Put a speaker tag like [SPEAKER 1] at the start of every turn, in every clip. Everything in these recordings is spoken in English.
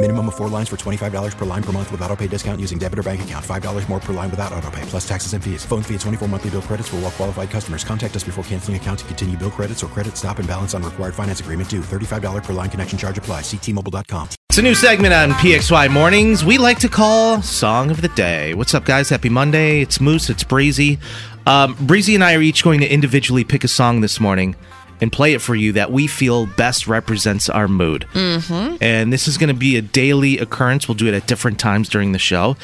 [SPEAKER 1] Minimum of four lines for $25 per line per month with auto pay discount using debit or bank account. $5 more per line without auto pay, plus taxes and fees. Phone fee at 24 monthly bill credits for all well qualified customers. Contact us before canceling account to continue bill credits or credit stop and balance on required finance agreement due. $35 per line connection charge apply. Ctmobile.com.
[SPEAKER 2] It's a new segment on PXY Mornings we like to call Song of the Day. What's up, guys? Happy Monday. It's Moose, it's Breezy. Um, Breezy and I are each going to individually pick a song this morning and play it for you that we feel best represents our mood. Mm-hmm. And this is going to be a daily occurrence. We'll do it at different times during the show.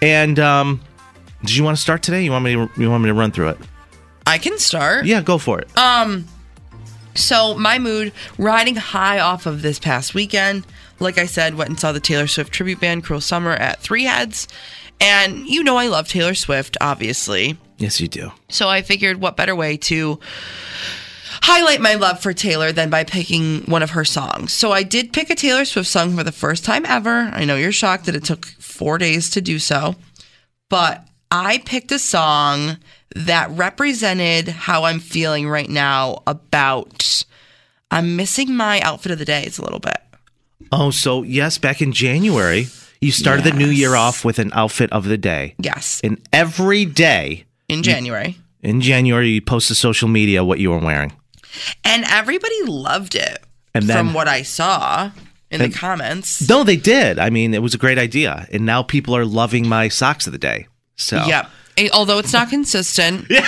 [SPEAKER 2] And um, did you want to start today? You want me to, you want me to run through it?
[SPEAKER 3] I can start.
[SPEAKER 2] Yeah, go for it.
[SPEAKER 3] Um, so my mood riding high off of this past weekend. Like I said, went and saw the Taylor Swift tribute band Cruel Summer at Three Heads, and you know I love Taylor Swift, obviously.
[SPEAKER 2] yes, you do.
[SPEAKER 3] So I figured, what better way to highlight my love for Taylor than by picking one of her songs? So I did pick a Taylor Swift song for the first time ever. I know you're shocked that it took four days to do so, but I picked a song that represented how I'm feeling right now about. I'm missing my outfit of the days a little bit.
[SPEAKER 2] Oh, so yes, back in January, you started the new year off with an outfit of the day.
[SPEAKER 3] Yes,
[SPEAKER 2] And every day
[SPEAKER 3] in January.
[SPEAKER 2] in January, you post to social media what you were wearing.
[SPEAKER 3] And everybody loved it
[SPEAKER 2] And then-
[SPEAKER 3] from what I saw in
[SPEAKER 2] And-
[SPEAKER 3] the comments.
[SPEAKER 2] No, they did. I mean, it was a great idea. And now people are loving my socks of the day. So,
[SPEAKER 3] Yep. Although it's not consistent. Yeah.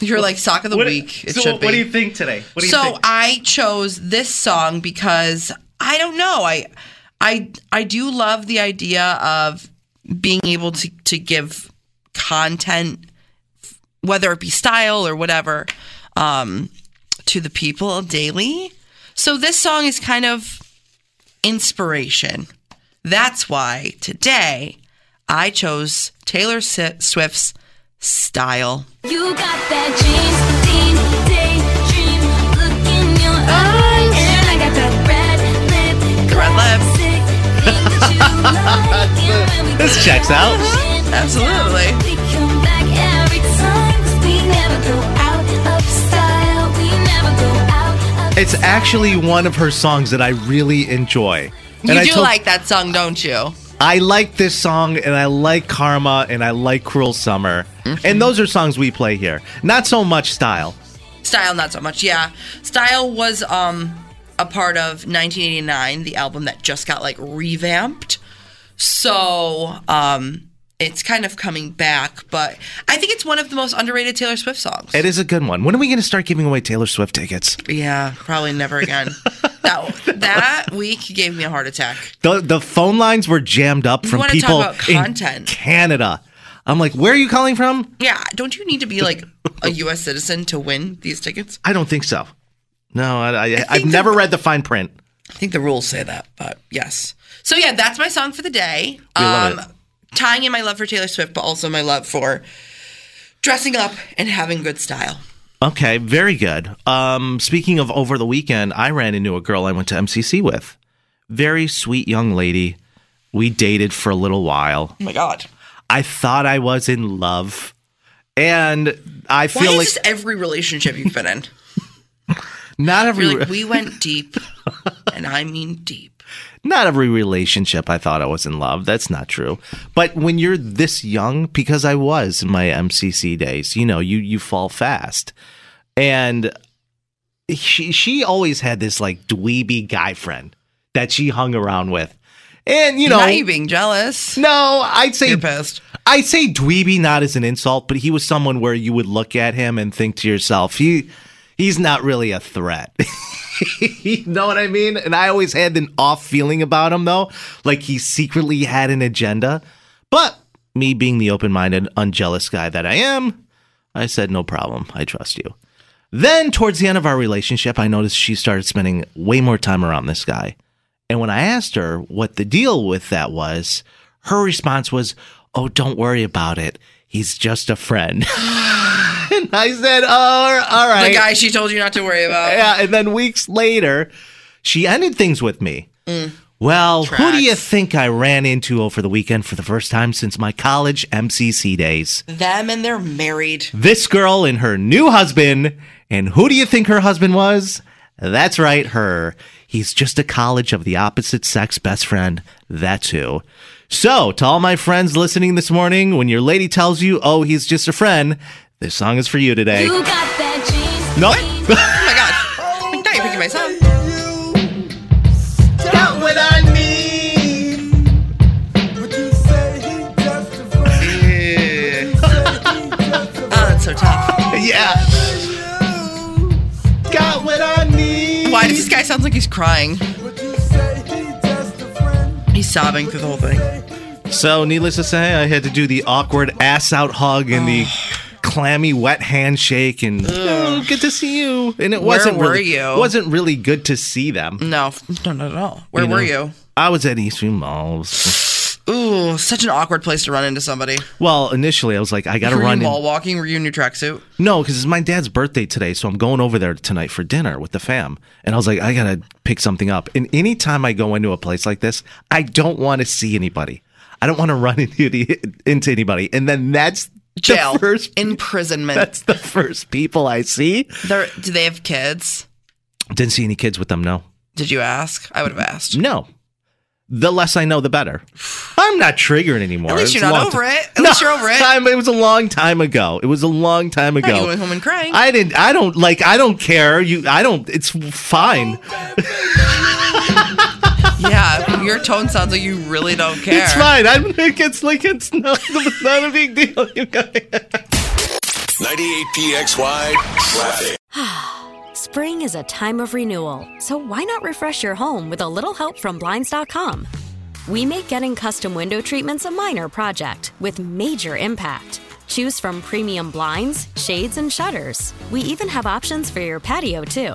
[SPEAKER 3] You're like sock of the week. It should be.
[SPEAKER 2] What do you think today? What
[SPEAKER 3] so I chose this song because I don't know. I I I do love the idea of being able to to give content whether it be style or whatever um to the people daily. So this song is kind of inspiration. That's why today I chose Taylor Swift's Style.
[SPEAKER 4] You got that dreams, dream, daydream look in your eyes, and I got that red lip,
[SPEAKER 3] Red lip.
[SPEAKER 4] classic thing that you like. We
[SPEAKER 2] This
[SPEAKER 4] go
[SPEAKER 2] checks out.
[SPEAKER 3] Absolutely.
[SPEAKER 2] It's actually one of her songs that I really enjoy.
[SPEAKER 3] You
[SPEAKER 2] and I
[SPEAKER 3] do
[SPEAKER 2] told-
[SPEAKER 3] like that song, don't you?
[SPEAKER 2] I like this song and I like Karma and I like Cruel Summer.
[SPEAKER 3] Mm-hmm.
[SPEAKER 2] And those are songs we play here. Not so much style.
[SPEAKER 3] Style, not so much. Yeah, Style was um a part of 1989, the album that just got like revamped. So um it's kind of coming back, but I think it's one of the most underrated Taylor Swift songs.
[SPEAKER 2] It is a good one. When are we going to start giving away Taylor Swift tickets?
[SPEAKER 3] yeah, probably never again. that that week gave me a heart attack.
[SPEAKER 2] The the phone lines were jammed up from people in. Canada. I'm like, where are you calling from?
[SPEAKER 3] Yeah, don't you need to be like a U.S. citizen to win these tickets?
[SPEAKER 2] I don't think so. No, I, I, I've
[SPEAKER 3] think
[SPEAKER 2] never read the fine print.
[SPEAKER 3] I think the rules say that, but yes. So yeah, that's my song for the day.
[SPEAKER 2] We love um, it.
[SPEAKER 3] Tying in my love for Taylor Swift, but also my love for dressing up and having good style.
[SPEAKER 2] Okay, very good. Um, speaking of over the weekend, I ran into a girl I went to MCC with. Very sweet young lady. We dated for a little while.
[SPEAKER 3] Oh my god.
[SPEAKER 2] I thought I was in love. And I feel
[SPEAKER 3] is
[SPEAKER 2] like
[SPEAKER 3] every relationship you've been in?
[SPEAKER 2] not every
[SPEAKER 3] like, we went deep, and I mean deep.
[SPEAKER 2] Not every relationship I thought I was in love. That's not true. But when you're this young, because I was in my MCC days, you know, you you fall fast. And she she always had this like dweeby guy friend that she hung around with. And you know,
[SPEAKER 3] now you being jealous.
[SPEAKER 2] no, I'd say
[SPEAKER 3] You're pissed.
[SPEAKER 2] I say dweeby not as an insult, but he was someone where you would look at him and think to yourself, he he's not really a threat. you know what I mean? And I always had an off feeling about him though, like he secretly had an agenda. But me being the open-minded, unjealous guy that I am, I said no problem. I trust you. Then towards the end of our relationship, I noticed she started spending way more time around this guy. And when I asked her what the deal with that was, her response was, Oh, don't worry about it. He's just a friend. I said, Oh, all right.
[SPEAKER 3] The guy she told you not to worry about.
[SPEAKER 2] Yeah. And then weeks later, she ended things with me. Mm. Well, who do you think I ran into over the weekend for the first time since my college MCC days?
[SPEAKER 3] Them and they're married.
[SPEAKER 2] This girl and her new husband. And who do you think her husband was? That's right, her. He's just a college of the opposite sex best friend. That's who. So, to all my friends listening this morning, when your lady tells you, oh, he's just a friend, this song is for you today.
[SPEAKER 4] You got that jeans.
[SPEAKER 2] No.
[SPEAKER 3] Oh my god. Like, now you're picking my son.
[SPEAKER 2] Got what I need.
[SPEAKER 3] Oh, so tough.
[SPEAKER 2] Yeah. Got what I need.
[SPEAKER 3] Why does this guy sound like he's crying? He's sobbing through the whole thing.
[SPEAKER 2] So, needless to say, I had to do the awkward ass out hug and the oh. Clammy wet handshake and oh, good to see you. And it
[SPEAKER 3] Where
[SPEAKER 2] wasn't
[SPEAKER 3] were
[SPEAKER 2] really,
[SPEAKER 3] you?
[SPEAKER 2] wasn't really good to see them.
[SPEAKER 3] No, no, not at all. Where
[SPEAKER 2] You
[SPEAKER 3] were
[SPEAKER 2] know,
[SPEAKER 3] you?
[SPEAKER 2] I was at Eastview Malls.
[SPEAKER 3] Ooh, such an awkward place to run into somebody.
[SPEAKER 2] Well, initially I was like, I got to
[SPEAKER 3] Were
[SPEAKER 2] run.
[SPEAKER 3] you
[SPEAKER 2] In.
[SPEAKER 3] mall walking? Were you in your tracksuit?
[SPEAKER 2] No, because it's my dad's birthday today, so I'm going over there tonight for dinner with the fam. And I was like, I gotta pick something up. And anytime I go into a place like this, I don't want to see anybody. I don't want to run into the, into anybody. And then that's
[SPEAKER 3] Jail.
[SPEAKER 2] the first.
[SPEAKER 3] Imprisonment.
[SPEAKER 2] That's the first people I see.
[SPEAKER 3] They're, do they have kids?
[SPEAKER 2] Didn't see any kids with them. No,
[SPEAKER 3] Did you ask? I would have asked.
[SPEAKER 2] no. The less I know, the better. I'm not triggering anymore.
[SPEAKER 3] At least you're not over
[SPEAKER 2] ti-
[SPEAKER 3] it. At least you're over it.
[SPEAKER 2] Time, it was a long time ago. It was a long time ago.
[SPEAKER 3] you going home and crying.
[SPEAKER 2] I didn't. I don't like. I don't care. You. I don't. It's fine.
[SPEAKER 3] Oh, yeah, your tone sounds like you really don't care.
[SPEAKER 2] It's fine. I'm. It's like it's not, not a big deal. You know?
[SPEAKER 5] 98PXY traffic.
[SPEAKER 6] Spring is a time of renewal, so why not refresh your home with a little help from Blinds.com? We make getting custom window treatments a minor project with major impact. Choose from premium blinds, shades, and shutters. We even have options for your patio, too.